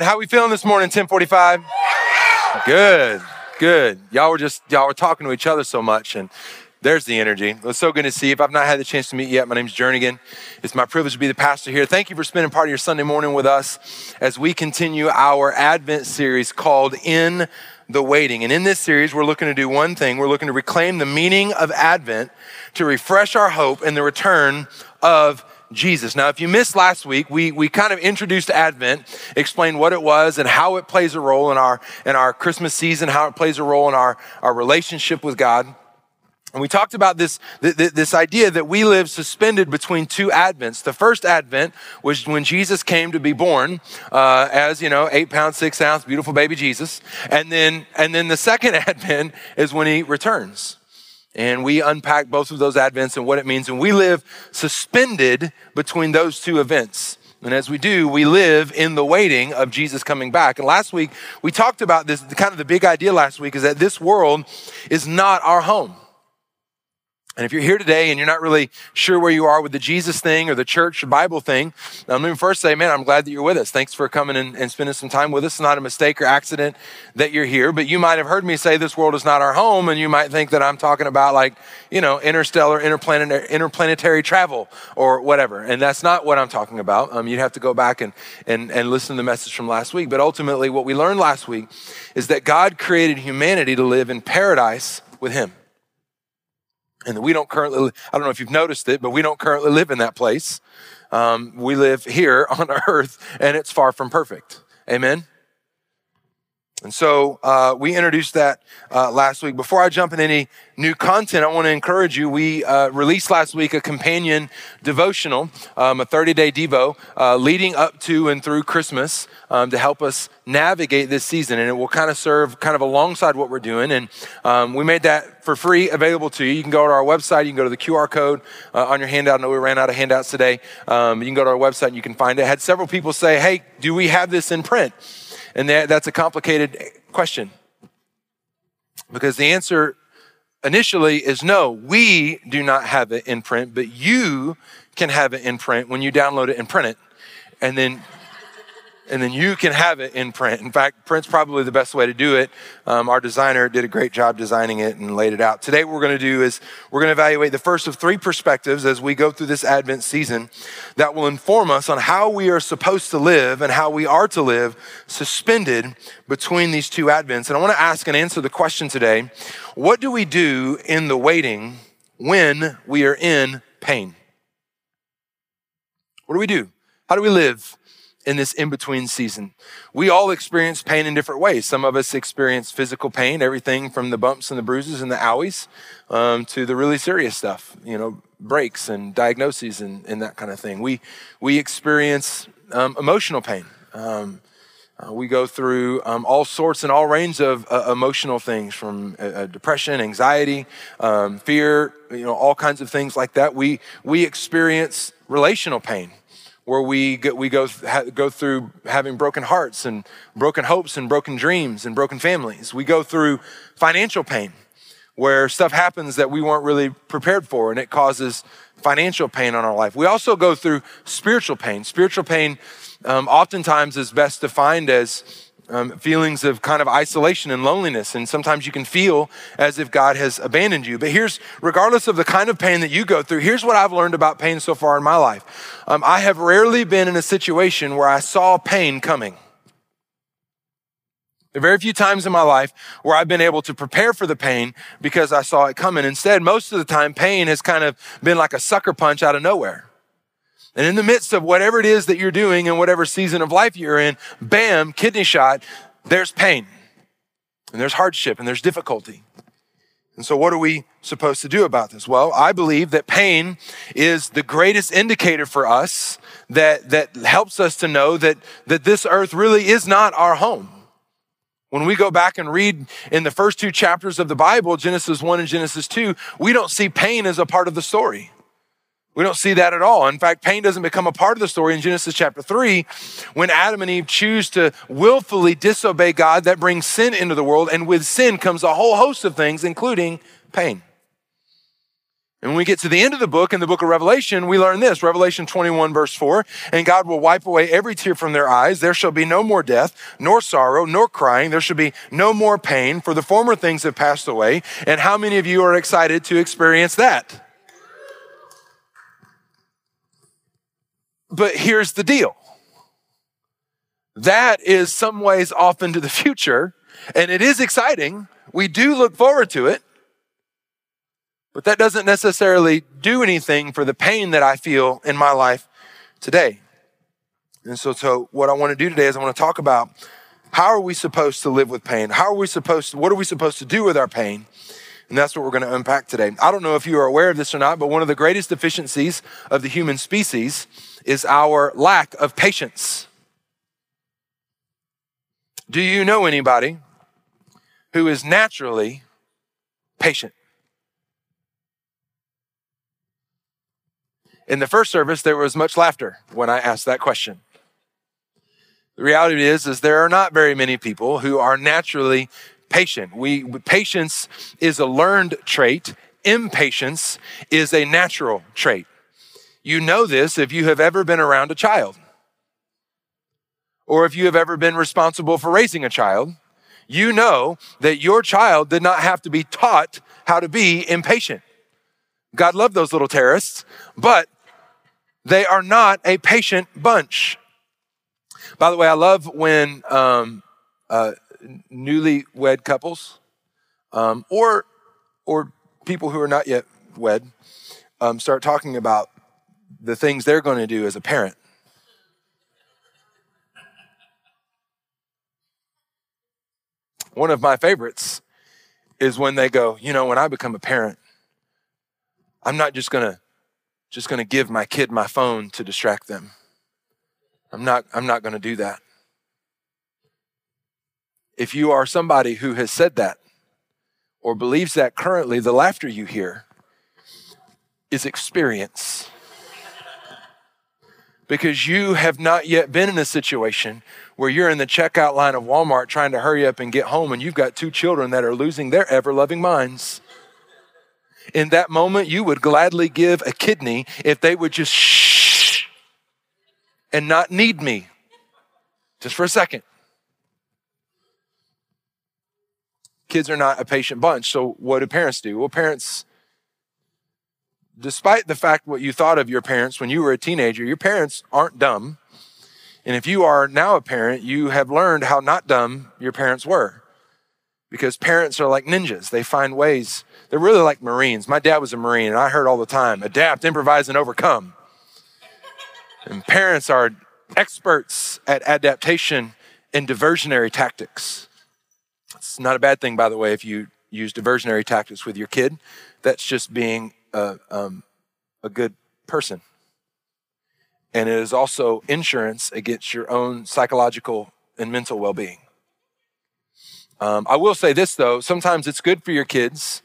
How we feeling this morning, 1045? Good, good. Y'all were just, y'all were talking to each other so much and there's the energy. It's so good to see you. If I've not had the chance to meet you yet, my name's Jernigan. It's my privilege to be the pastor here. Thank you for spending part of your Sunday morning with us as we continue our Advent series called In the Waiting. And in this series, we're looking to do one thing. We're looking to reclaim the meaning of Advent to refresh our hope in the return of Jesus. Now, if you missed last week, we, we kind of introduced Advent, explained what it was and how it plays a role in our, in our Christmas season, how it plays a role in our, our relationship with God. And we talked about this, this idea that we live suspended between two Advents. The first Advent was when Jesus came to be born uh, as, you know, eight pounds, six ounce, beautiful baby Jesus. And then, and then the second Advent is when he returns. And we unpack both of those Advents and what it means. And we live suspended between those two events. And as we do, we live in the waiting of Jesus coming back. And last week, we talked about this kind of the big idea last week is that this world is not our home. And if you're here today and you're not really sure where you are with the Jesus thing or the church or Bible thing, let me first say, man, I'm glad that you're with us. Thanks for coming and, and, spending some time with us. It's not a mistake or accident that you're here, but you might have heard me say this world is not our home, and you might think that I'm talking about like, you know, interstellar, interplanetary, interplanetary travel or whatever. And that's not what I'm talking about. Um, you'd have to go back and, and, and listen to the message from last week. But ultimately, what we learned last week is that God created humanity to live in paradise with Him. And we don't currently, I don't know if you've noticed it, but we don't currently live in that place. Um, we live here on earth and it's far from perfect. Amen? And so uh, we introduced that uh, last week. Before I jump in any new content, I want to encourage you. We uh, released last week a companion devotional, um, a 30 day Devo, uh, leading up to and through Christmas um, to help us navigate this season. And it will kind of serve kind of alongside what we're doing. And um, we made that for free available to you. You can go to our website, you can go to the QR code uh, on your handout. I know we ran out of handouts today. Um, you can go to our website and you can find it. I had several people say, hey, do we have this in print? And that, that's a complicated question because the answer initially is no, we do not have it in print, but you can have it in print when you download it and print it. And then and then you can have it in print. In fact, print's probably the best way to do it. Um, our designer did a great job designing it and laid it out. Today, what we're going to do is we're going to evaluate the first of three perspectives as we go through this Advent season that will inform us on how we are supposed to live and how we are to live suspended between these two Advents. And I want to ask and answer the question today what do we do in the waiting when we are in pain? What do we do? How do we live? In this in between season. We all experience pain in different ways. Some of us experience physical pain, everything from the bumps and the bruises and the owies um, to the really serious stuff, you know, breaks and diagnoses and, and that kind of thing. We, we experience um, emotional pain. Um, uh, we go through um, all sorts and all range of uh, emotional things from uh, uh depression, anxiety, um, fear, you know, all kinds of things like that. We, we experience relational pain where we go, we go, go through having broken hearts and broken hopes and broken dreams and broken families. We go through financial pain where stuff happens that we weren't really prepared for and it causes financial pain on our life. We also go through spiritual pain. Spiritual pain um, oftentimes is best defined as um, feelings of kind of isolation and loneliness. And sometimes you can feel as if God has abandoned you. But here's, regardless of the kind of pain that you go through, here's what I've learned about pain so far in my life. Um, I have rarely been in a situation where I saw pain coming. There are very few times in my life where I've been able to prepare for the pain because I saw it coming. Instead, most of the time, pain has kind of been like a sucker punch out of nowhere. And in the midst of whatever it is that you're doing and whatever season of life you're in, bam, kidney shot, there's pain and there's hardship and there's difficulty. And so, what are we supposed to do about this? Well, I believe that pain is the greatest indicator for us that, that helps us to know that, that this earth really is not our home. When we go back and read in the first two chapters of the Bible, Genesis 1 and Genesis 2, we don't see pain as a part of the story. We don't see that at all. In fact, pain doesn't become a part of the story in Genesis chapter 3 when Adam and Eve choose to willfully disobey God that brings sin into the world. And with sin comes a whole host of things, including pain. And when we get to the end of the book, in the book of Revelation, we learn this Revelation 21, verse 4 And God will wipe away every tear from their eyes. There shall be no more death, nor sorrow, nor crying. There shall be no more pain, for the former things have passed away. And how many of you are excited to experience that? But here's the deal that is some ways off into the future, and it is exciting. We do look forward to it. But that doesn't necessarily do anything for the pain that I feel in my life today. And so, so what I want to do today is I want to talk about how are we supposed to live with pain? How are we supposed to, what are we supposed to do with our pain? And that's what we're going to unpack today. I don't know if you are aware of this or not, but one of the greatest deficiencies of the human species is our lack of patience. Do you know anybody who is naturally patient? In the first service, there was much laughter when I asked that question. The reality is, is there are not very many people who are naturally patient. We, patience is a learned trait. Impatience is a natural trait. You know this if you have ever been around a child or if you have ever been responsible for raising a child. You know that your child did not have to be taught how to be impatient. God loved those little terrorists, but they are not a patient bunch. By the way, I love when um, uh, newly-wed couples um, or or people who are not yet wed um, start talking about the things they're going to do as a parent. One of my favorites is when they go, you know, when I become a parent, I'm not just going to just going to give my kid my phone to distract them. I'm not, I'm not going to do that. If you are somebody who has said that or believes that currently, the laughter you hear is experience. Because you have not yet been in a situation where you're in the checkout line of Walmart trying to hurry up and get home, and you've got two children that are losing their ever loving minds in that moment, you would gladly give a kidney if they would just shh and not need me just for a second. Kids are not a patient bunch. So, what do parents do? Well, parents, despite the fact what you thought of your parents when you were a teenager, your parents aren't dumb. And if you are now a parent, you have learned how not dumb your parents were because parents are like ninjas. They find ways. They're really like Marines. My dad was a Marine, and I heard all the time adapt, improvise, and overcome. And parents are experts at adaptation and diversionary tactics. It's not a bad thing, by the way, if you use diversionary tactics with your kid. That's just being a, um, a good person. And it is also insurance against your own psychological and mental well being. Um, I will say this though, sometimes it's good for your kids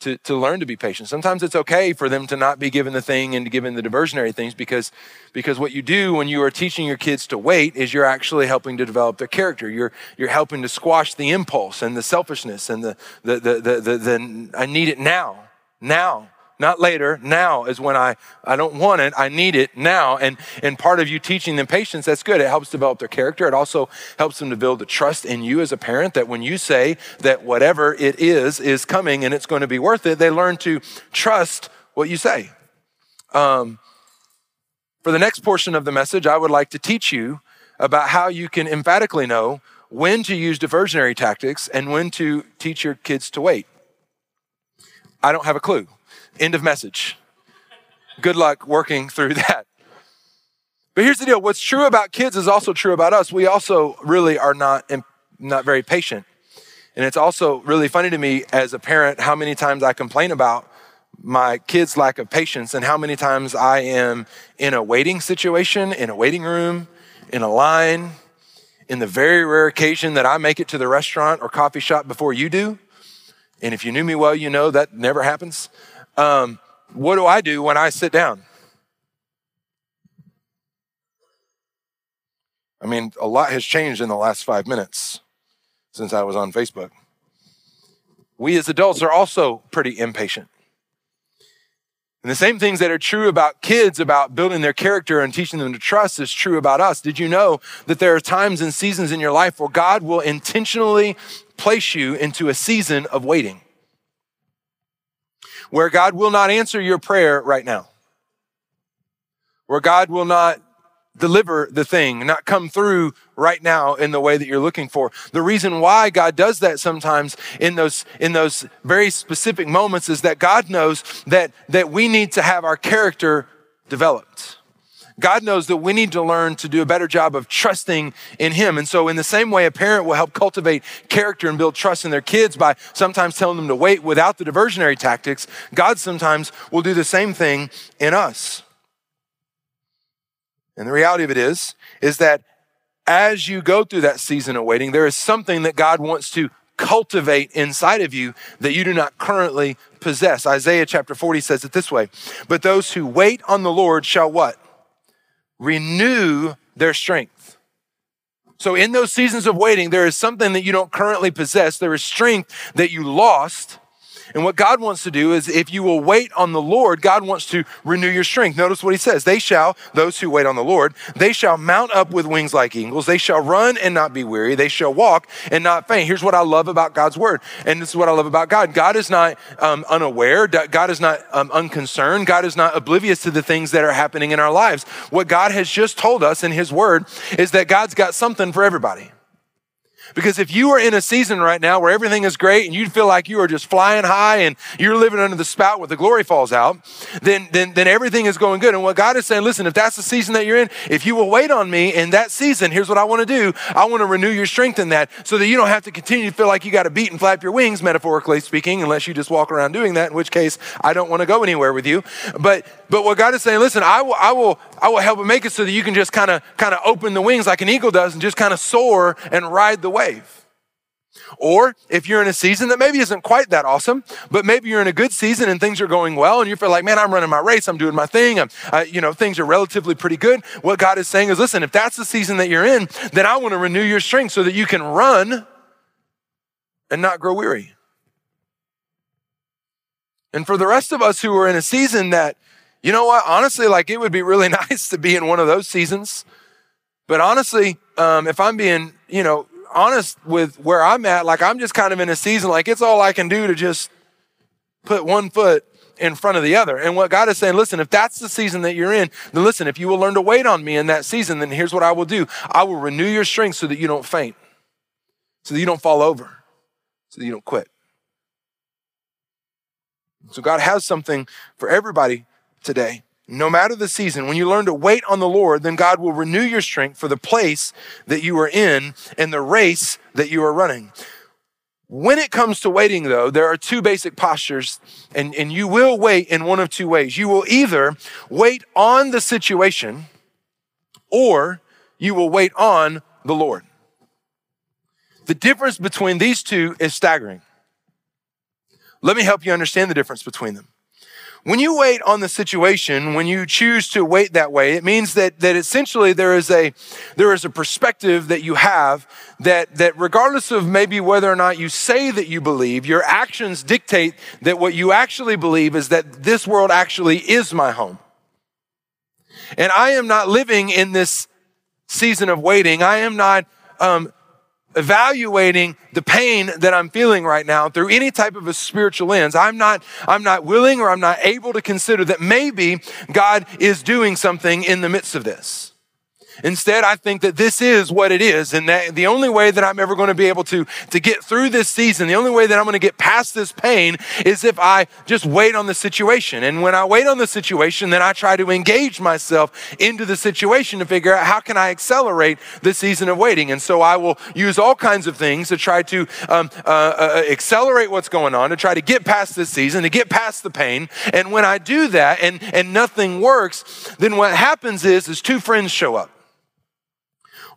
to, to learn to be patient. Sometimes it's okay for them to not be given the thing and given the diversionary things because, because what you do when you are teaching your kids to wait is you're actually helping to develop their character. You're, you're helping to squash the impulse and the selfishness and the, the, the, the, the, the I need it now, now not later. Now is when I, I don't want it. I need it now. And, and part of you teaching them patience, that's good. It helps develop their character. It also helps them to build the trust in you as a parent that when you say that whatever it is, is coming and it's going to be worth it, they learn to trust what you say. Um, for the next portion of the message, I would like to teach you about how you can emphatically know when to use diversionary tactics and when to teach your kids to wait. I don't have a clue. End of message. Good luck working through that. But here's the deal what's true about kids is also true about us. We also really are not, not very patient. And it's also really funny to me as a parent how many times I complain about my kids' lack of patience and how many times I am in a waiting situation, in a waiting room, in a line, in the very rare occasion that I make it to the restaurant or coffee shop before you do. And if you knew me well, you know that never happens. Um, what do I do when I sit down? I mean, a lot has changed in the last five minutes since I was on Facebook. We as adults are also pretty impatient. And the same things that are true about kids, about building their character and teaching them to trust, is true about us. Did you know that there are times and seasons in your life where God will intentionally place you into a season of waiting? Where God will not answer your prayer right now. Where God will not deliver the thing, not come through right now in the way that you're looking for. The reason why God does that sometimes in those in those very specific moments is that God knows that that we need to have our character developed. God knows that we need to learn to do a better job of trusting in Him. And so, in the same way, a parent will help cultivate character and build trust in their kids by sometimes telling them to wait without the diversionary tactics, God sometimes will do the same thing in us. And the reality of it is, is that as you go through that season of waiting, there is something that God wants to cultivate inside of you that you do not currently possess. Isaiah chapter 40 says it this way But those who wait on the Lord shall what? Renew their strength. So, in those seasons of waiting, there is something that you don't currently possess. There is strength that you lost and what God wants to do is if you will wait on the Lord, God wants to renew your strength. Notice what he says. They shall, those who wait on the Lord, they shall mount up with wings like eagles. They shall run and not be weary. They shall walk and not faint. Here's what I love about God's word. And this is what I love about God. God is not um, unaware. God is not um, unconcerned. God is not oblivious to the things that are happening in our lives. What God has just told us in his word is that God's got something for everybody. Because if you are in a season right now where everything is great and you feel like you are just flying high and you're living under the spout where the glory falls out, then, then, then everything is going good. And what God is saying, listen, if that's the season that you're in, if you will wait on me in that season, here's what I want to do. I want to renew your strength in that so that you don't have to continue to feel like you got to beat and flap your wings, metaphorically speaking, unless you just walk around doing that, in which case I don't want to go anywhere with you. But, but what God is saying, listen, I will, I will, I will help make it so that you can just kind of, kind of open the wings like an eagle does and just kind of soar and ride the wave. Or if you're in a season that maybe isn't quite that awesome, but maybe you're in a good season and things are going well and you feel like, man, I'm running my race, I'm doing my thing, I'm, uh, you know, things are relatively pretty good. What God is saying is, listen, if that's the season that you're in, then I want to renew your strength so that you can run and not grow weary. And for the rest of us who are in a season that, you know what, honestly, like it would be really nice to be in one of those seasons. But honestly, um, if I'm being, you know, honest with where I'm at, like I'm just kind of in a season, like it's all I can do to just put one foot in front of the other. And what God is saying, listen, if that's the season that you're in, then listen, if you will learn to wait on me in that season, then here's what I will do I will renew your strength so that you don't faint, so that you don't fall over, so that you don't quit. So God has something for everybody today no matter the season, when you learn to wait on the Lord, then God will renew your strength for the place that you are in and the race that you are running. When it comes to waiting, though, there are two basic postures, and, and you will wait in one of two ways. You will either wait on the situation, or you will wait on the Lord. The difference between these two is staggering. Let me help you understand the difference between them. When you wait on the situation, when you choose to wait that way, it means that, that essentially there is a, there is a perspective that you have that, that regardless of maybe whether or not you say that you believe, your actions dictate that what you actually believe is that this world actually is my home. And I am not living in this season of waiting. I am not um, evaluating the pain that I'm feeling right now through any type of a spiritual lens. I'm not, I'm not willing or I'm not able to consider that maybe God is doing something in the midst of this. Instead, I think that this is what it is. And that the only way that I'm ever going to be able to, to get through this season, the only way that I'm going to get past this pain is if I just wait on the situation. And when I wait on the situation, then I try to engage myself into the situation to figure out how can I accelerate the season of waiting. And so I will use all kinds of things to try to um, uh, uh, accelerate what's going on, to try to get past this season, to get past the pain. And when I do that and, and nothing works, then what happens is, is two friends show up.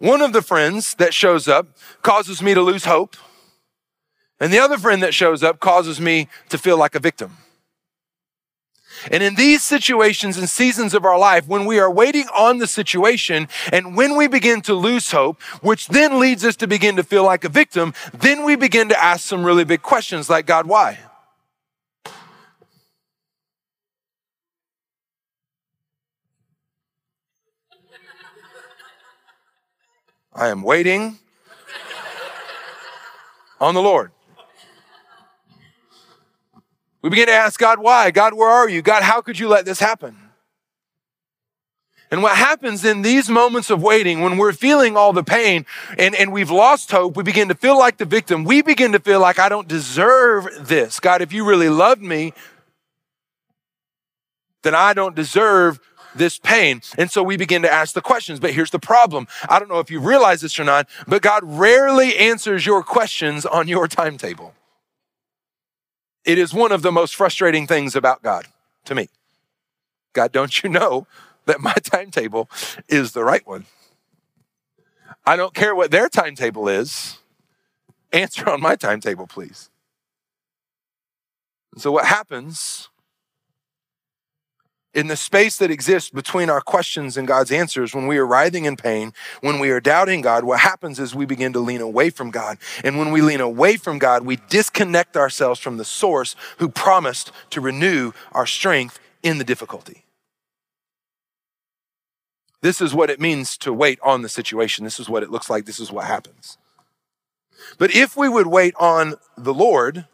One of the friends that shows up causes me to lose hope, and the other friend that shows up causes me to feel like a victim. And in these situations and seasons of our life, when we are waiting on the situation and when we begin to lose hope, which then leads us to begin to feel like a victim, then we begin to ask some really big questions like, God, why? I am waiting on the Lord. We begin to ask God, why? God, where are you? God, how could you let this happen? And what happens in these moments of waiting, when we're feeling all the pain and, and we've lost hope, we begin to feel like the victim. We begin to feel like, I don't deserve this. God, if you really loved me, then I don't deserve this pain. And so we begin to ask the questions. But here's the problem I don't know if you realize this or not, but God rarely answers your questions on your timetable. It is one of the most frustrating things about God to me. God, don't you know that my timetable is the right one. I don't care what their timetable is. Answer on my timetable, please. So, what happens in the space that exists between our questions and God's answers, when we are writhing in pain, when we are doubting God, what happens is we begin to lean away from God. And when we lean away from God, we disconnect ourselves from the source who promised to renew our strength in the difficulty. This is what it means to wait on the situation. This is what it looks like. This is what happens. But if we would wait on the Lord,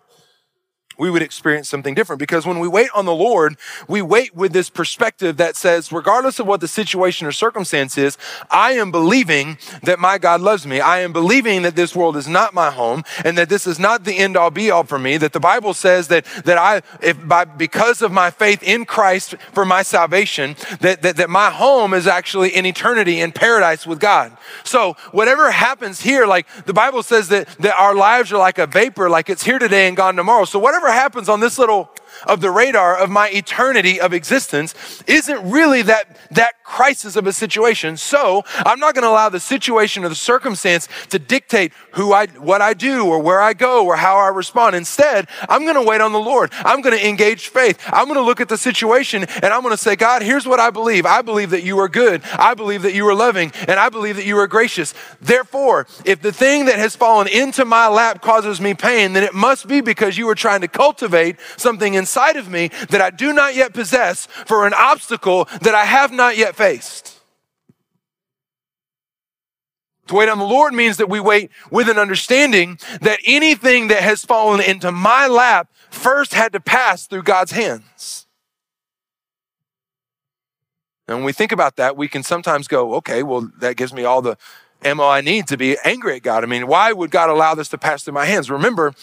we would experience something different because when we wait on the Lord, we wait with this perspective that says, regardless of what the situation or circumstance is, I am believing that my God loves me. I am believing that this world is not my home and that this is not the end all be all for me. That the Bible says that, that I, if by, because of my faith in Christ for my salvation, that, that, that my home is actually in eternity in paradise with God. So whatever happens here, like the Bible says that, that our lives are like a vapor, like it's here today and gone tomorrow. So whatever happens on this little of the radar of my eternity of existence isn't really that, that crisis of a situation. So I'm not going to allow the situation or the circumstance to dictate who I, what I do or where I go or how I respond. Instead, I'm going to wait on the Lord. I'm going to engage faith. I'm going to look at the situation and I'm going to say, God, here's what I believe. I believe that you are good. I believe that you are loving and I believe that you are gracious. Therefore, if the thing that has fallen into my lap causes me pain, then it must be because you are trying to cultivate something inside of me that I do not yet possess for an obstacle that I have not yet faced. To wait on the Lord means that we wait with an understanding that anything that has fallen into my lap first had to pass through God's hands. And when we think about that, we can sometimes go, okay, well, that gives me all the ammo I need to be angry at God. I mean, why would God allow this to pass through my hands? Remember,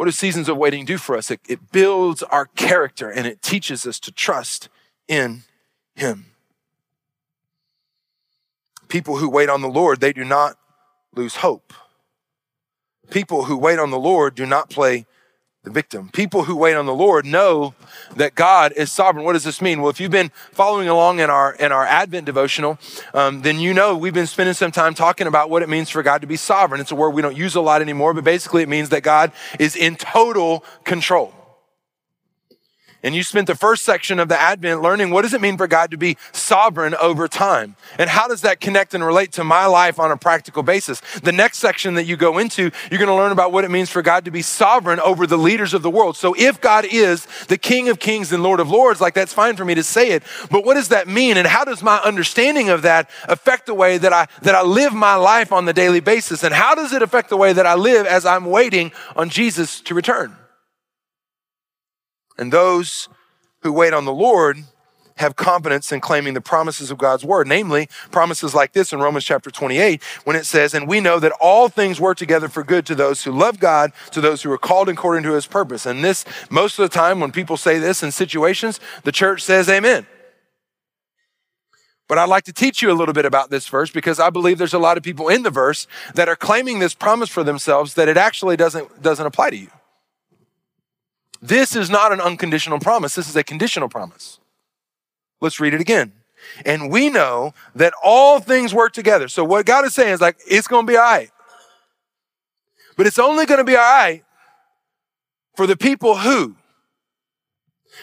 what do seasons of waiting do for us? It, it builds our character and it teaches us to trust in Him. People who wait on the Lord, they do not lose hope. People who wait on the Lord do not play the victim. People who wait on the Lord know that God is sovereign. What does this mean? Well, if you've been following along in our in our Advent devotional, um, then you know we've been spending some time talking about what it means for God to be sovereign. It's a word we don't use a lot anymore, but basically it means that God is in total control. And you spent the first section of the Advent learning what does it mean for God to be sovereign over time? And how does that connect and relate to my life on a practical basis? The next section that you go into, you're going to learn about what it means for God to be sovereign over the leaders of the world. So if God is the King of Kings and Lord of Lords, like that's fine for me to say it, but what does that mean? And how does my understanding of that affect the way that I, that I live my life on the daily basis? And how does it affect the way that I live as I'm waiting on Jesus to return? And those who wait on the Lord have confidence in claiming the promises of God's word, namely promises like this in Romans chapter 28, when it says, And we know that all things work together for good to those who love God, to those who are called according to his purpose. And this, most of the time, when people say this in situations, the church says, Amen. But I'd like to teach you a little bit about this verse because I believe there's a lot of people in the verse that are claiming this promise for themselves that it actually doesn't, doesn't apply to you. This is not an unconditional promise. This is a conditional promise. Let's read it again. And we know that all things work together. So what God is saying is like, it's going to be all right. But it's only going to be all right for the people who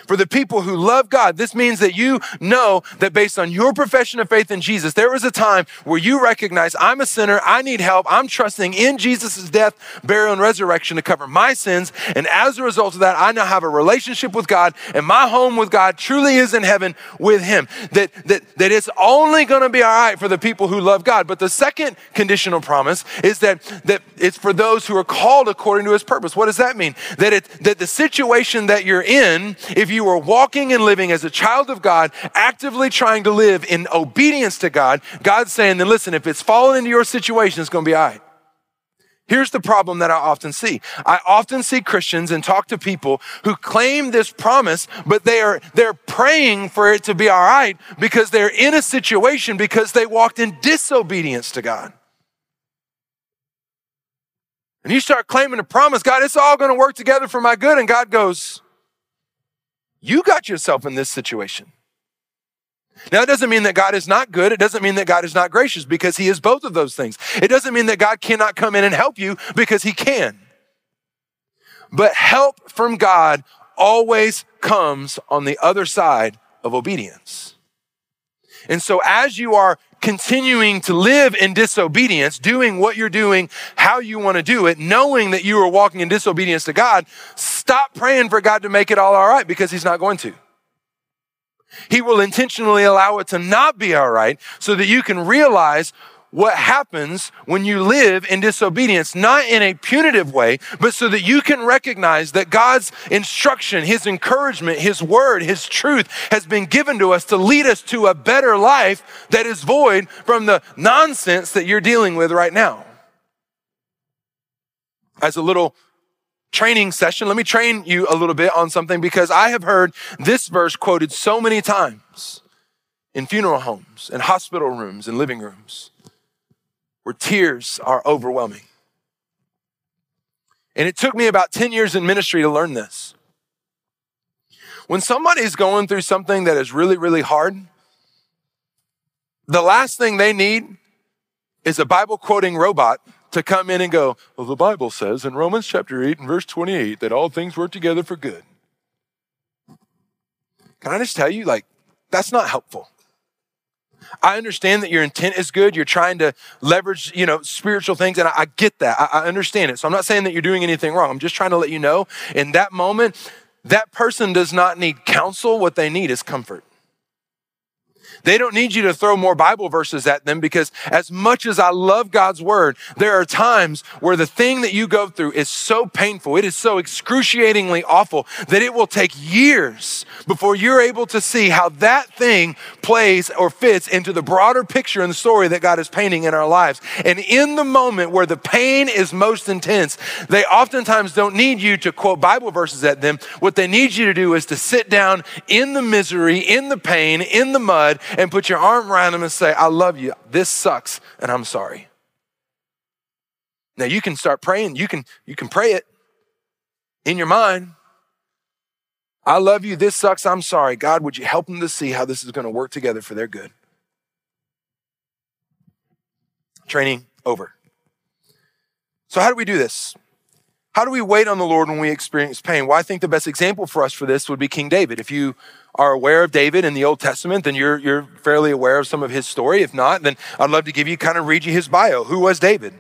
For the people who love God, this means that you know that based on your profession of faith in Jesus, there was a time where you recognize I'm a sinner, I need help, I'm trusting in Jesus' death, burial, and resurrection to cover my sins. And as a result of that, I now have a relationship with God, and my home with God truly is in heaven with Him. That, that, that it's only to be all right for the people who love God. But the second conditional promise is that, that it's for those who are called according to His purpose. What does that mean? That, it, that the situation that you're in, if you are walking and living as a child of God, actively trying to live in obedience to God, God's saying, then listen, if it's fallen into your situation, it's going to be all right. Here's the problem that I often see. I often see Christians and talk to people who claim this promise, but they are they're praying for it to be all right because they're in a situation because they walked in disobedience to God. And you start claiming a promise, God, it's all going to work together for my good. And God goes, you got yourself in this situation. Now, it doesn't mean that God is not good. It doesn't mean that God is not gracious because He is both of those things. It doesn't mean that God cannot come in and help you because He can. But help from God always comes on the other side of obedience. And so, as you are continuing to live in disobedience, doing what you're doing, how you want to do it, knowing that you are walking in disobedience to God, stop praying for God to make it all all right because He's not going to. He will intentionally allow it to not be all right so that you can realize what happens when you live in disobedience, not in a punitive way, but so that you can recognize that God's instruction, His encouragement, His word, His truth has been given to us to lead us to a better life that is void from the nonsense that you're dealing with right now. As a little training session, let me train you a little bit on something because I have heard this verse quoted so many times in funeral homes, in hospital rooms, in living rooms where tears are overwhelming. And it took me about 10 years in ministry to learn this. When somebody's going through something that is really, really hard, the last thing they need is a Bible quoting robot to come in and go, Well, the Bible says in Romans chapter 8 and verse 28 that all things work together for good. Can I just tell you, like, that's not helpful. I understand that your intent is good. You're trying to leverage, you know, spiritual things, and I, I get that. I, I understand it. So I'm not saying that you're doing anything wrong. I'm just trying to let you know in that moment, that person does not need counsel. What they need is comfort. They don't need you to throw more Bible verses at them because as much as I love God's word, there are times where the thing that you go through is so painful, it is so excruciatingly awful that it will take years before you're able to see how that thing plays or fits into the broader picture and story that God is painting in our lives. And in the moment where the pain is most intense, they oftentimes don't need you to quote Bible verses at them. What they need you to do is to sit down in the misery, in the pain, in the mud, and put your arm around them and say, I love you. This sucks, and I'm sorry. Now you can start praying. You can, you can pray it in your mind. I love you. This sucks. I'm sorry. God, would you help them to see how this is going to work together for their good? Training over. So, how do we do this? How do we wait on the Lord when we experience pain? Well, I think the best example for us for this would be King David. If you are aware of David in the Old Testament, then you're, you're fairly aware of some of his story. If not, then I'd love to give you kind of read you his bio. Who was David?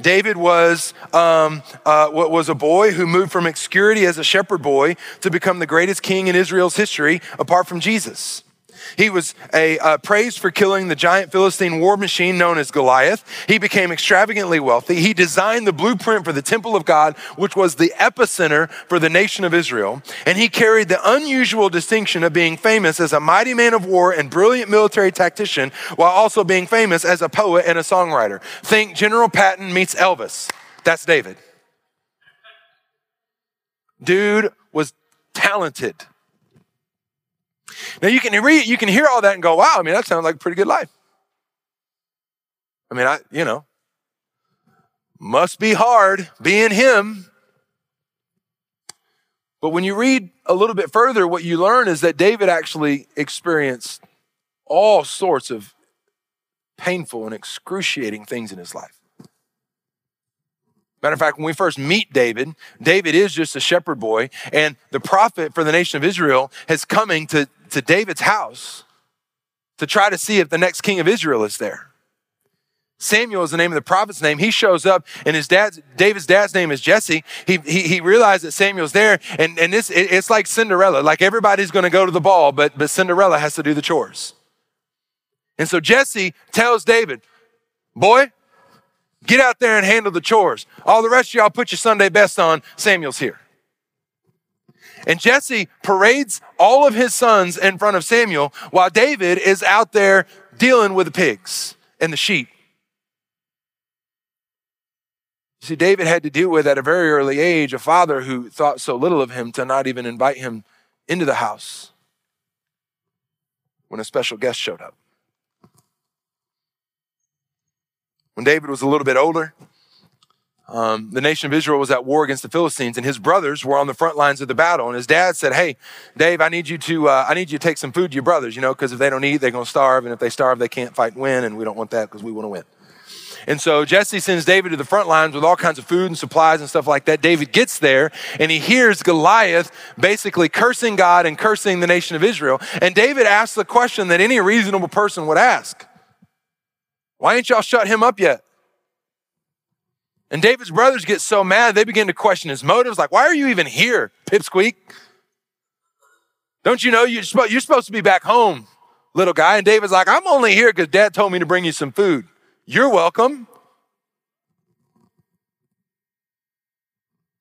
David was, um, uh, was a boy who moved from obscurity as a shepherd boy to become the greatest king in Israel's history, apart from Jesus. He was a, uh, praised for killing the giant Philistine war machine known as Goliath. He became extravagantly wealthy. He designed the blueprint for the temple of God, which was the epicenter for the nation of Israel. And he carried the unusual distinction of being famous as a mighty man of war and brilliant military tactician, while also being famous as a poet and a songwriter. Think General Patton meets Elvis. That's David. Dude was talented. Now you can read, you can hear all that and go, wow, I mean, that sounds like a pretty good life. I mean, I, you know, must be hard being him. But when you read a little bit further, what you learn is that David actually experienced all sorts of painful and excruciating things in his life. Matter of fact, when we first meet David, David is just a shepherd boy, and the prophet for the nation of Israel is coming to, to David's house to try to see if the next king of Israel is there. Samuel is the name of the prophet's name. He shows up, and his dad's David's dad's name is Jesse. He he, he realized that Samuel's there, and and this it, it's like Cinderella. Like everybody's going to go to the ball, but but Cinderella has to do the chores. And so Jesse tells David, "Boy, get out there and handle the chores. All the rest of y'all put your Sunday best on. Samuel's here." And Jesse parades all of his sons in front of Samuel while David is out there dealing with the pigs and the sheep. You See, David had to deal with at a very early age a father who thought so little of him to not even invite him into the house when a special guest showed up. When David was a little bit older, um, the nation of Israel was at war against the Philistines, and his brothers were on the front lines of the battle. And his dad said, "Hey, Dave, I need you to uh, I need you to take some food to your brothers, you know, because if they don't eat, they're going to starve, and if they starve, they can't fight and win, and we don't want that because we want to win." And so Jesse sends David to the front lines with all kinds of food and supplies and stuff like that. David gets there and he hears Goliath basically cursing God and cursing the nation of Israel. And David asks the question that any reasonable person would ask Why ain't y'all shut him up yet? And David's brothers get so mad, they begin to question his motives. Like, why are you even here, pipsqueak? Don't you know you're supposed to be back home, little guy? And David's like, I'm only here because dad told me to bring you some food. You're welcome.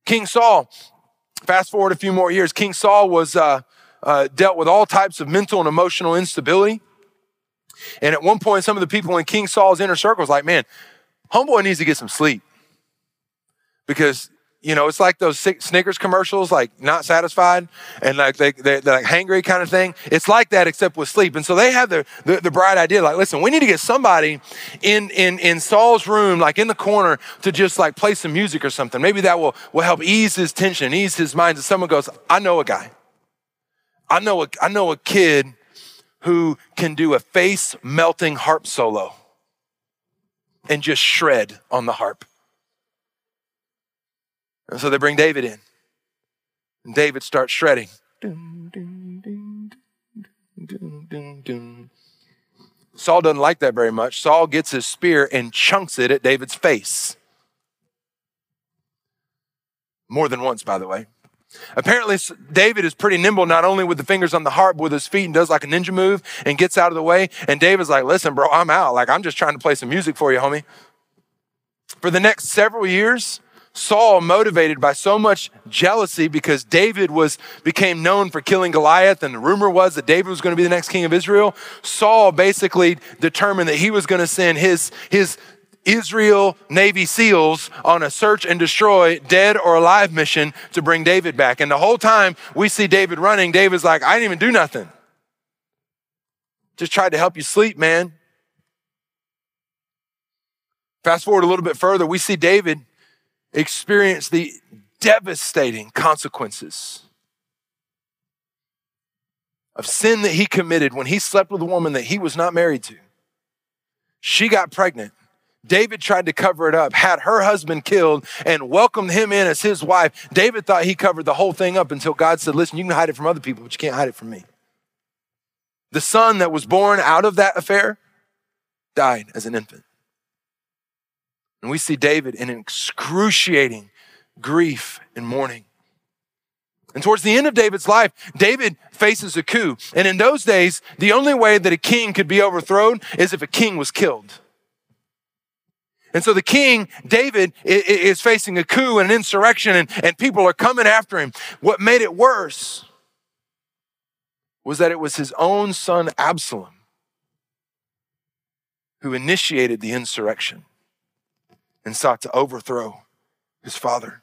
King Saul, fast forward a few more years, King Saul was uh, uh, dealt with all types of mental and emotional instability. And at one point, some of the people in King Saul's inner circle was like, man, homeboy needs to get some sleep. Because you know, it's like those Snickers commercials, like not satisfied and like they, they, are like hangry kind of thing. It's like that except with sleep. And so they have the, the, the, bright idea, like, listen, we need to get somebody in, in, in Saul's room, like in the corner to just like play some music or something. Maybe that will, will help ease his tension, ease his mind. And someone goes, I know a guy. I know a, I know a kid who can do a face melting harp solo and just shred on the harp. And so they bring David in. And David starts shredding. Saul doesn't like that very much. Saul gets his spear and chunks it at David's face. More than once, by the way. Apparently, David is pretty nimble, not only with the fingers on the harp, but with his feet and does like a ninja move and gets out of the way. And David's like, listen, bro, I'm out. Like, I'm just trying to play some music for you, homie. For the next several years, Saul motivated by so much jealousy because David was became known for killing Goliath and the rumor was that David was going to be the next king of Israel. Saul basically determined that he was going to send his his Israel Navy SEALs on a search and destroy dead or alive mission to bring David back. And the whole time we see David running, David's like, I didn't even do nothing. Just tried to help you sleep, man. Fast forward a little bit further, we see David experience the devastating consequences of sin that he committed when he slept with a woman that he was not married to. She got pregnant. David tried to cover it up, had her husband killed, and welcomed him in as his wife. David thought he covered the whole thing up until God said, Listen, you can hide it from other people, but you can't hide it from me. The son that was born out of that affair died as an infant. And we see David in excruciating grief and mourning. And towards the end of David's life, David faces a coup. And in those days, the only way that a king could be overthrown is if a king was killed. And so the king, David, is facing a coup and an insurrection, and, and people are coming after him. What made it worse was that it was his own son, Absalom, who initiated the insurrection and sought to overthrow his father.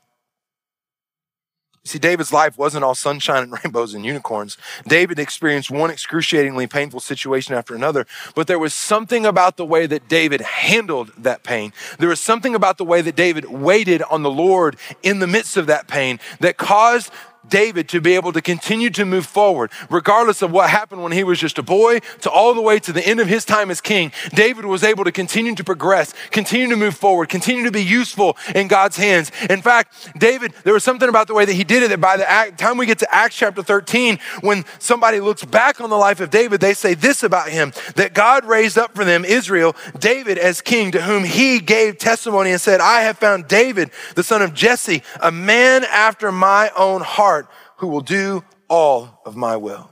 See, David's life wasn't all sunshine and rainbows and unicorns. David experienced one excruciatingly painful situation after another, but there was something about the way that David handled that pain. There was something about the way that David waited on the Lord in the midst of that pain that caused David to be able to continue to move forward, regardless of what happened when he was just a boy to all the way to the end of his time as king. David was able to continue to progress, continue to move forward, continue to be useful in God's hands. In fact, David, there was something about the way that he did it that by the time we get to Acts chapter 13, when somebody looks back on the life of David, they say this about him that God raised up for them Israel, David as king, to whom he gave testimony and said, I have found David, the son of Jesse, a man after my own heart who will do all of my will.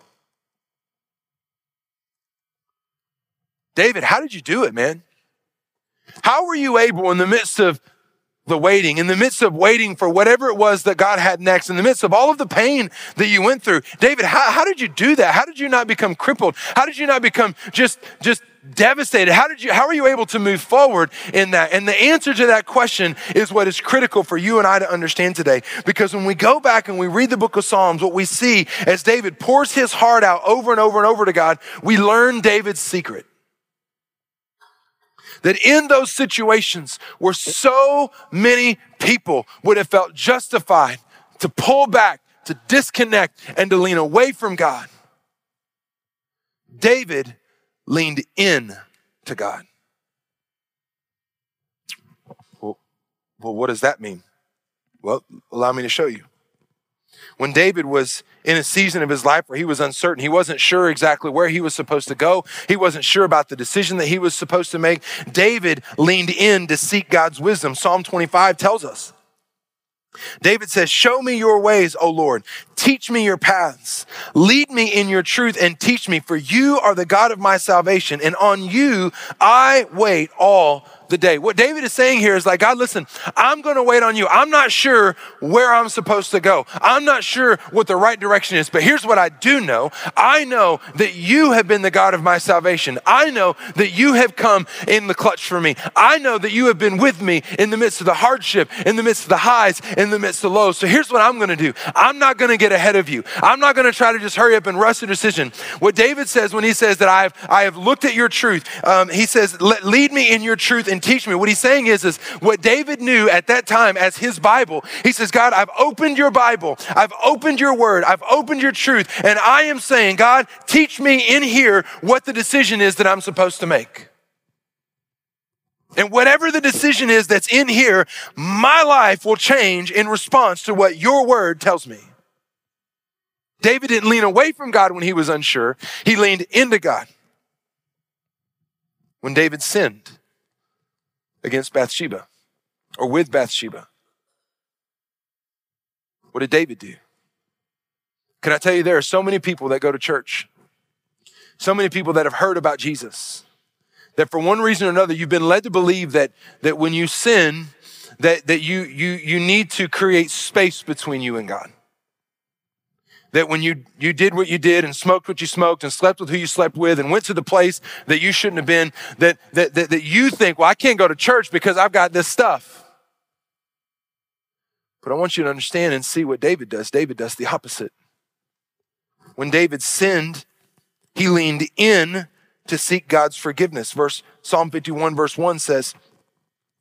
David, how did you do it, man? How were you able in the midst of the waiting, in the midst of waiting for whatever it was that God had next, in the midst of all of the pain that you went through. David, how, how did you do that? How did you not become crippled? How did you not become just, just devastated? How did you, how are you able to move forward in that? And the answer to that question is what is critical for you and I to understand today. Because when we go back and we read the book of Psalms, what we see as David pours his heart out over and over and over to God, we learn David's secret that in those situations where so many people would have felt justified to pull back, to disconnect, and to lean away from God, David leaned in to God. Well, well, what does that mean? Well, allow me to show you. When David was in a season of his life where he was uncertain, he wasn't sure exactly where he was supposed to go, he wasn't sure about the decision that he was supposed to make, David leaned in to seek God's wisdom. Psalm 25 tells us. David says, Show me your ways, O Lord. Teach me your paths. Lead me in your truth and teach me, for you are the God of my salvation, and on you I wait all the day. What David is saying here is like, God, listen, I'm going to wait on you. I'm not sure where I'm supposed to go. I'm not sure what the right direction is, but here's what I do know. I know that you have been the God of my salvation. I know that you have come in the clutch for me. I know that you have been with me in the midst of the hardship, in the midst of the highs, in the midst of the lows. So here's what I'm going to do. I'm not going to get ahead of you. I'm not going to try to just hurry up and rush a decision. What David says when he says that I've, I have looked at your truth, um, he says, lead me in your truth and teach me. What he's saying is, is what David knew at that time as his Bible. He says, God, I've opened your Bible. I've opened your word. I've opened your truth. And I am saying, God, teach me in here what the decision is that I'm supposed to make. And whatever the decision is that's in here, my life will change in response to what your word tells me. David didn't lean away from God when he was unsure. He leaned into God. When David sinned, against Bathsheba or with Bathsheba. What did David do? Can I tell you, there are so many people that go to church, so many people that have heard about Jesus, that for one reason or another, you've been led to believe that, that when you sin, that, that you, you, you need to create space between you and God that when you, you did what you did and smoked what you smoked and slept with who you slept with and went to the place that you shouldn't have been, that, that, that, that you think, well, I can't go to church because I've got this stuff. But I want you to understand and see what David does. David does the opposite. When David sinned, he leaned in to seek God's forgiveness. Verse Psalm 51 verse 1 says,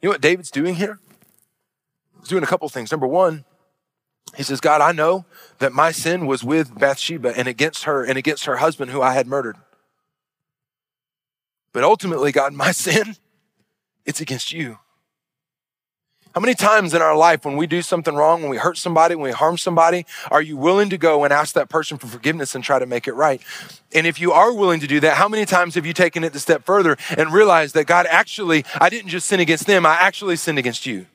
You know what David's doing here? He's doing a couple things. Number one, he says, God, I know that my sin was with Bathsheba and against her and against her husband who I had murdered. But ultimately, God, my sin, it's against you. How many times in our life when we do something wrong, when we hurt somebody, when we harm somebody, are you willing to go and ask that person for forgiveness and try to make it right? And if you are willing to do that, how many times have you taken it a step further and realized that God actually, I didn't just sin against them, I actually sinned against you?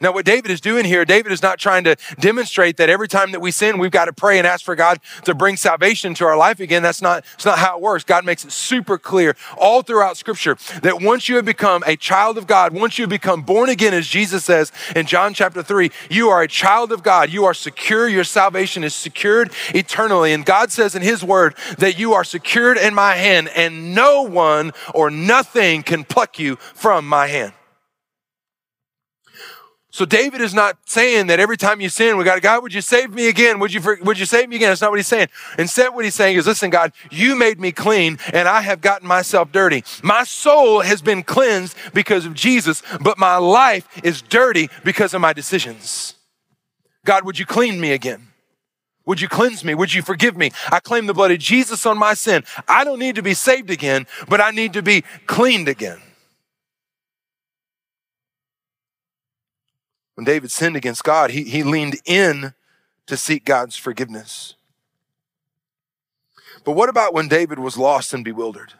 Now, what David is doing here, David is not trying to demonstrate that every time that we sin, we've got to pray and ask for God to bring salvation to our life again. That's not, that's not how it works. God makes it super clear all throughout scripture that once you have become a child of God, once you have become born again, as Jesus says in John chapter 3, you are a child of God. You are secure. Your salvation is secured eternally. And God says in his word that you are secured in my hand and no one or nothing can pluck you from my hand. So David is not saying that every time you sin, we got God, would you save me again? Would you, would you save me again? That's not what he's saying. Instead, what he's saying is, listen, God, you made me clean and I have gotten myself dirty. My soul has been cleansed because of Jesus, but my life is dirty because of my decisions. God, would you clean me again? Would you cleanse me? Would you forgive me? I claim the blood of Jesus on my sin. I don't need to be saved again, but I need to be cleaned again. When David sinned against God, he, he leaned in to seek God's forgiveness. But what about when David was lost and bewildered?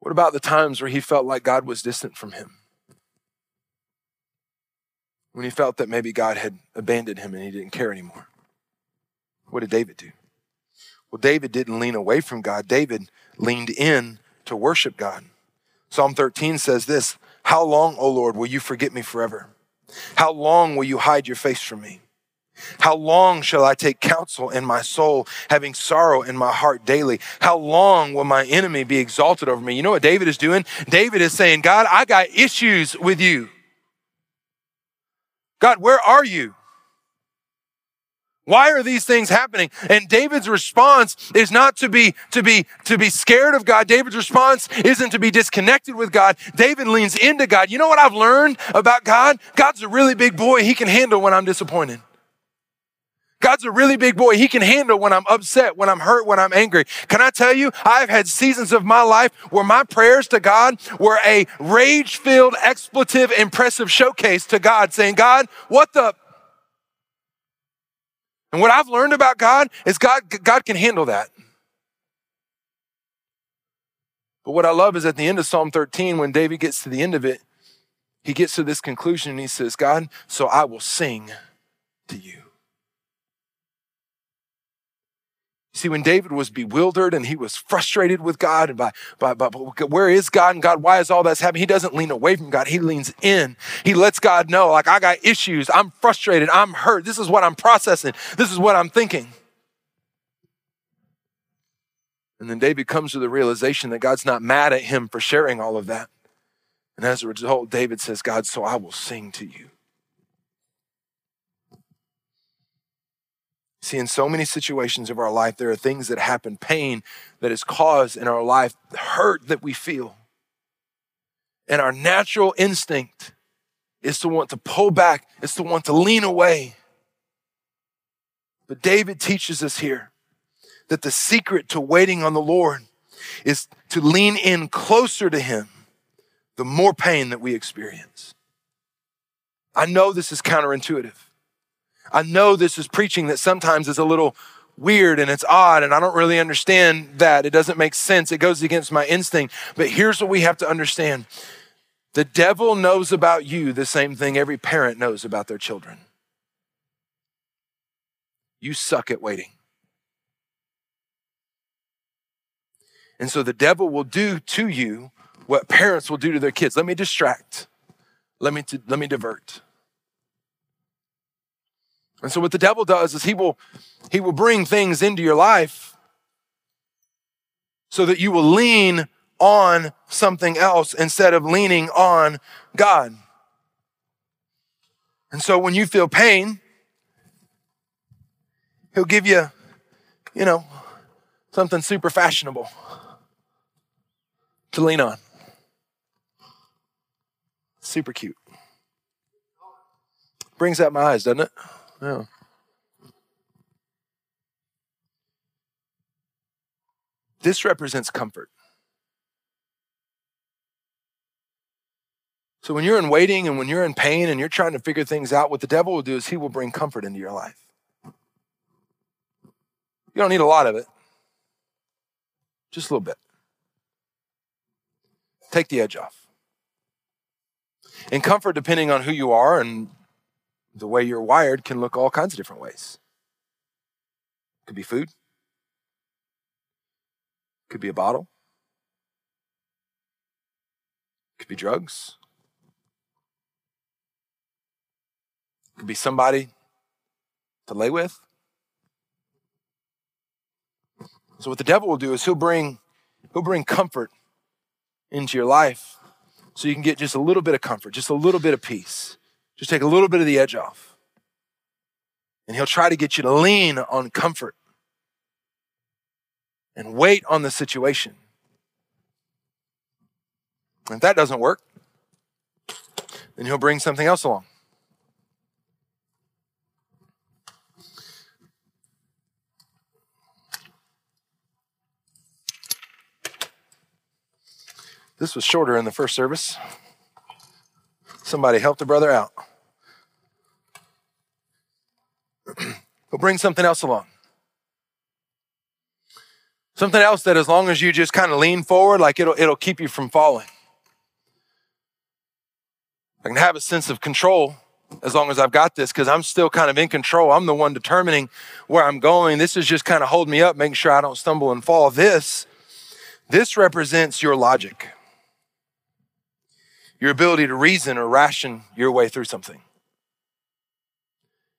What about the times where he felt like God was distant from him? When he felt that maybe God had abandoned him and he didn't care anymore? What did David do? Well, David didn't lean away from God. David leaned in to worship God. Psalm 13 says this how long, O Lord, will you forget me forever? How long will you hide your face from me? How long shall I take counsel in my soul, having sorrow in my heart daily? How long will my enemy be exalted over me? You know what David is doing? David is saying, God, I got issues with you. God, where are you? Why are these things happening? And David's response is not to be, to be, to be scared of God. David's response isn't to be disconnected with God. David leans into God. You know what I've learned about God? God's a really big boy. He can handle when I'm disappointed. God's a really big boy. He can handle when I'm upset, when I'm hurt, when I'm angry. Can I tell you, I've had seasons of my life where my prayers to God were a rage filled, expletive, impressive showcase to God saying, God, what the, and what I've learned about God is God, God can handle that. But what I love is at the end of Psalm 13, when David gets to the end of it, he gets to this conclusion and he says, God, so I will sing to you. See, when David was bewildered and he was frustrated with God and by, by, by, where is God and God, why is all that's happening? He doesn't lean away from God. He leans in. He lets God know, like, I got issues. I'm frustrated. I'm hurt. This is what I'm processing. This is what I'm thinking. And then David comes to the realization that God's not mad at him for sharing all of that. And as a result, David says, God, so I will sing to you. See, in so many situations of our life, there are things that happen, pain that is caused in our life, hurt that we feel. And our natural instinct is to want to pull back, is to want to lean away. But David teaches us here that the secret to waiting on the Lord is to lean in closer to Him the more pain that we experience. I know this is counterintuitive. I know this is preaching that sometimes is a little weird and it's odd and I don't really understand that. It doesn't make sense. It goes against my instinct. But here's what we have to understand the devil knows about you the same thing every parent knows about their children. You suck at waiting. And so the devil will do to you what parents will do to their kids. Let me distract. Let me, let me divert. And so what the devil does is he will he will bring things into your life so that you will lean on something else instead of leaning on God. And so when you feel pain, he'll give you, you know, something super fashionable to lean on. Super cute. Brings out my eyes, doesn't it? Yeah. This represents comfort. So when you're in waiting and when you're in pain and you're trying to figure things out, what the devil will do is he will bring comfort into your life. You don't need a lot of it, just a little bit. Take the edge off. And comfort, depending on who you are and the way you're wired, can look all kinds of different ways. Could be food, could be a bottle, could be drugs, could be somebody to lay with. So what the devil will do is he'll bring he'll bring comfort into your life so you can get just a little bit of comfort, just a little bit of peace. Just take a little bit of the edge off. And he'll try to get you to lean on comfort and wait on the situation. And if that doesn't work, then he'll bring something else along. This was shorter in the first service. Somebody help the brother out. He'll bring something else along. Something else that as long as you just kind of lean forward, like it'll, it'll keep you from falling. I can have a sense of control as long as I've got this because I'm still kind of in control. I'm the one determining where I'm going. This is just kind of holding me up, making sure I don't stumble and fall. This, this represents your logic your ability to reason or ration your way through something.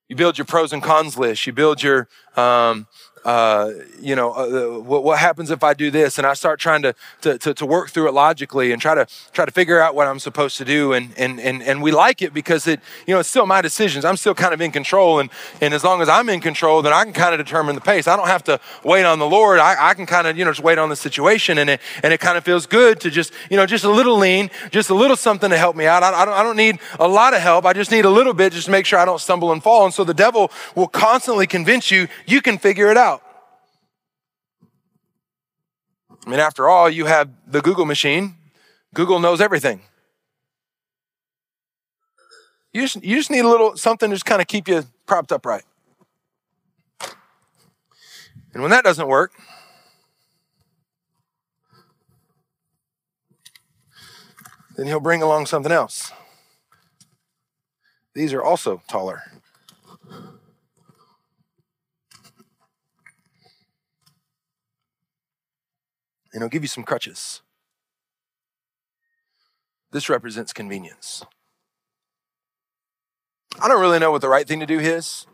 You build your pros and cons list. You build your um, uh, you know, uh, what, what, happens if I do this? And I start trying to, to, to, to, work through it logically and try to, try to figure out what I'm supposed to do. And, and, and, and we like it because it, you know, it's still my decisions. I'm still kind of in control. And, and as long as I'm in control, then I can kind of determine the pace. I don't have to wait on the Lord. I, I can kind of, you know, just wait on the situation. And it, and it kind of feels good to just, you know, just a little lean, just a little something to help me out. I, I, don't, I don't need a lot of help. I just need a little bit just to make sure I don't stumble and fall. And so the devil will constantly convince you, you can figure it out. I mean, after all, you have the Google machine. Google knows everything. You just, you just need a little something to just kind of keep you propped up right. And when that doesn't work, then he'll bring along something else. These are also taller. And he'll give you some crutches. This represents convenience. I don't really know what the right thing to do is.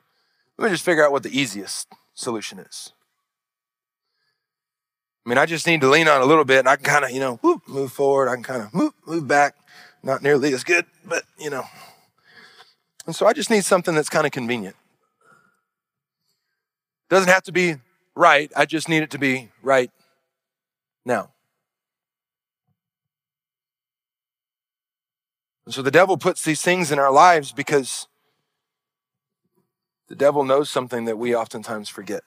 Let me just figure out what the easiest solution is. I mean, I just need to lean on a little bit and I can kind of, you know, whoop, move forward. I can kind of move, move back. Not nearly as good, but, you know. And so I just need something that's kind of convenient. Doesn't have to be right. I just need it to be right now. And so the devil puts these things in our lives because the devil knows something that we oftentimes forget.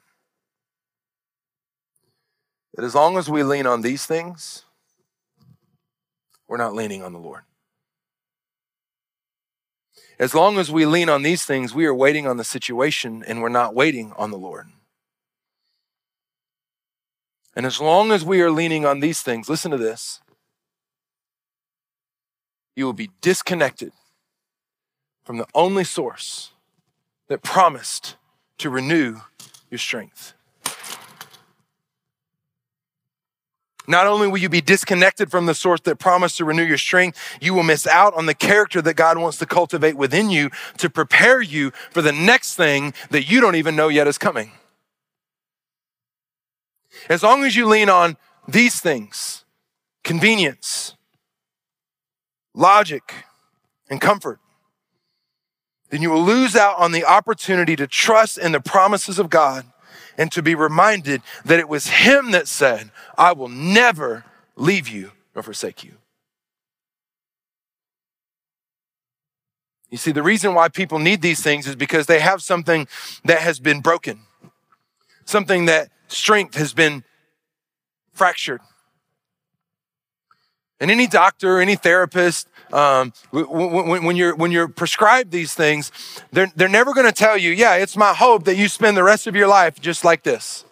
That as long as we lean on these things, we're not leaning on the Lord. As long as we lean on these things, we are waiting on the situation and we're not waiting on the Lord. And as long as we are leaning on these things, listen to this, you will be disconnected from the only source that promised to renew your strength. Not only will you be disconnected from the source that promised to renew your strength, you will miss out on the character that God wants to cultivate within you to prepare you for the next thing that you don't even know yet is coming. As long as you lean on these things convenience, logic, and comfort then you will lose out on the opportunity to trust in the promises of God and to be reminded that it was Him that said, I will never leave you nor forsake you. You see, the reason why people need these things is because they have something that has been broken, something that strength has been fractured. And any doctor, any therapist, um, when, when, you're when you're prescribed these things, they're they're never going to tell you, yeah, it's my hope that you spend the rest of your life just like this.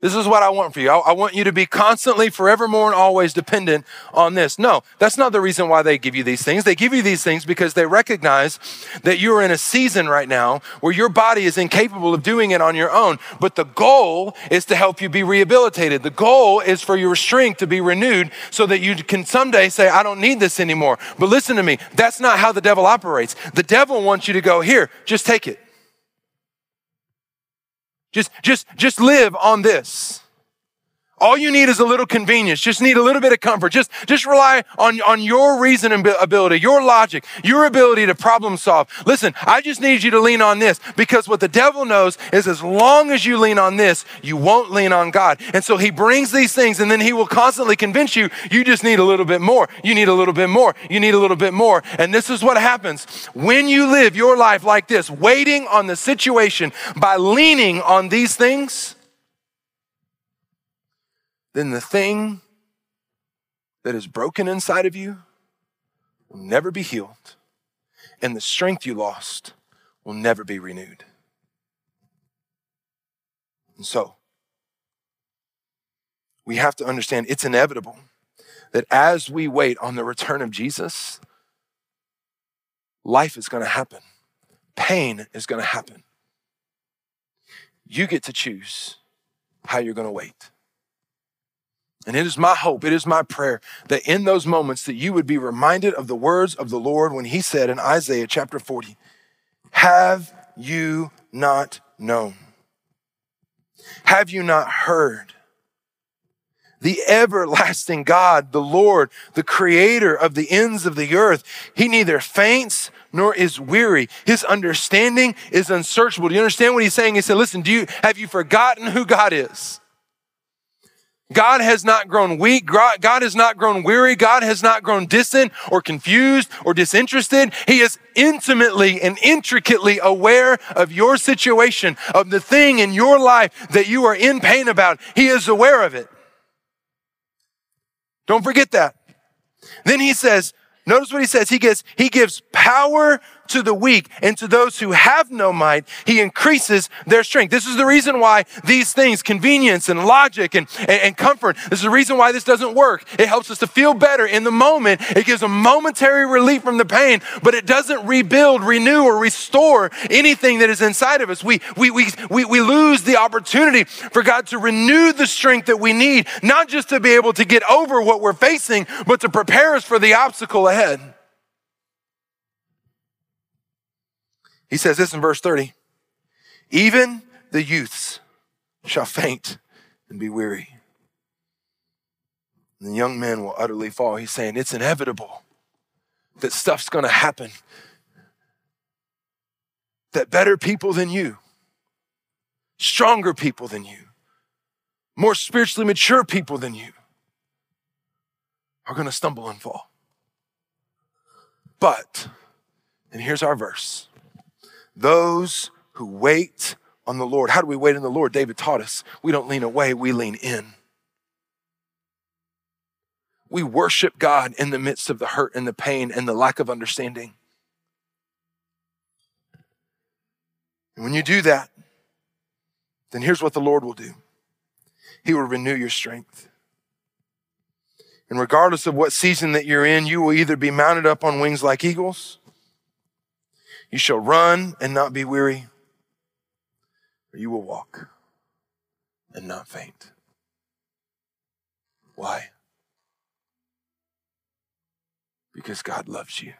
This is what I want for you. I, I, want you to be constantly, forevermore, and always dependent on this. No, that's not the reason why they give you these things. They give you these things because they recognize that you're in a season right now where your body is incapable of doing it on your own. But the goal is to help you be rehabilitated. The goal is for your strength to be renewed so that you can someday say, I don't need this anymore. But listen to me, that's not how the devil operates. The devil wants you to go, here, just take it. Just, just, just live on this. All you need is a little convenience. Just need a little bit of comfort. Just, just rely on, on your reasoning ability, your logic, your ability to problem solve. Listen, I just need you to lean on this because what the devil knows is as long as you lean on this, you won't lean on God. And so he brings these things and then he will constantly convince you, you just need a little bit more. You need a little bit more. You need a little bit more. And this is what happens when you live your life like this, waiting on the situation by leaning on these things then the thing that is broken inside of you will never be healed, and the strength you lost will never be renewed. And so, we have to understand it's inevitable that as we wait on the return of Jesus, life is going to happen, pain is going to happen. You get to choose how you're going to wait. And it is my hope, it is my prayer that in those moments that you would be reminded of the words of the Lord when he said in Isaiah chapter 40, have you not known? Have you not heard? The everlasting God, the Lord, the creator of the ends of the earth, he neither faints nor is weary. His understanding is unsearchable. Do you understand what he's saying? He said, listen, do you, have you forgotten who God is? God has not grown weak. God has not grown weary. God has not grown distant or confused or disinterested. He is intimately and intricately aware of your situation, of the thing in your life that you are in pain about. He is aware of it. Don't forget that. Then he says, notice what he says. He gives, he gives power to the weak and to those who have no might, he increases their strength. This is the reason why these things, convenience and logic and, and, and, comfort, this is the reason why this doesn't work. It helps us to feel better in the moment. It gives a momentary relief from the pain, but it doesn't rebuild, renew, or restore anything that is inside of us. We, we, we, we, we lose the opportunity for God to renew the strength that we need, not just to be able to get over what we're facing, but to prepare us for the obstacle ahead. He says this in verse 30 Even the youths shall faint and be weary. And the young men will utterly fall. He's saying it's inevitable that stuff's going to happen. That better people than you, stronger people than you, more spiritually mature people than you are going to stumble and fall. But, and here's our verse those who wait on the Lord. How do we wait on the Lord? David taught us. We don't lean away, we lean in. We worship God in the midst of the hurt and the pain and the lack of understanding. And when you do that, then here's what the Lord will do He will renew your strength. And regardless of what season that you're in, you will either be mounted up on wings like eagles you shall run and not be weary, or you will walk and not faint. Why? Because God loves you.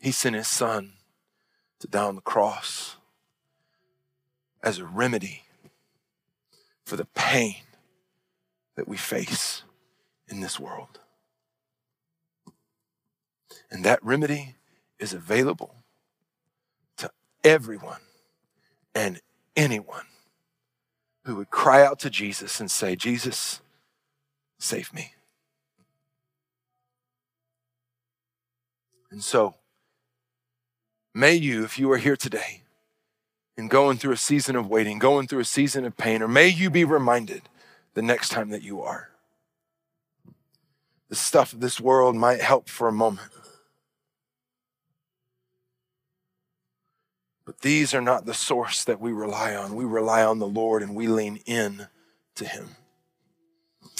He sent his son to die on the cross as a remedy for the pain that we face in this world. And that remedy is available to everyone and anyone who would cry out to Jesus and say, Jesus, save me. And so, may you, if you are here today and going through a season of waiting, going through a season of pain, or may you be reminded the next time that you are. The stuff of this world might help for a moment. But these are not the source that we rely on. We rely on the Lord and we lean in to Him.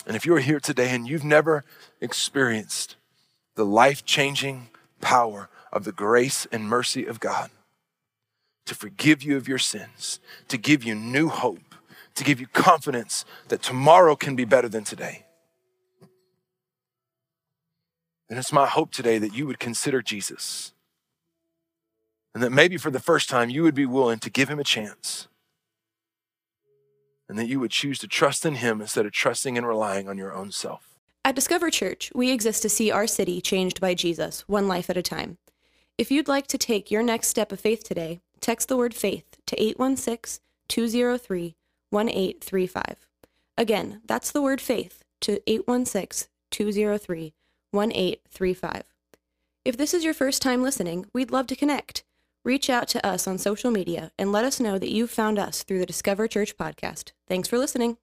And if you're here today and you've never experienced the life changing power of the grace and mercy of God to forgive you of your sins, to give you new hope, to give you confidence that tomorrow can be better than today. And it's my hope today that you would consider Jesus and that maybe for the first time you would be willing to give him a chance. And that you would choose to trust in him instead of trusting and relying on your own self. At Discover Church, we exist to see our city changed by Jesus, one life at a time. If you'd like to take your next step of faith today, text the word faith to 816 203 1835. Again, that's the word faith to 816 203 1835. If this is your first time listening, we'd love to connect. Reach out to us on social media and let us know that you've found us through the Discover Church podcast. Thanks for listening.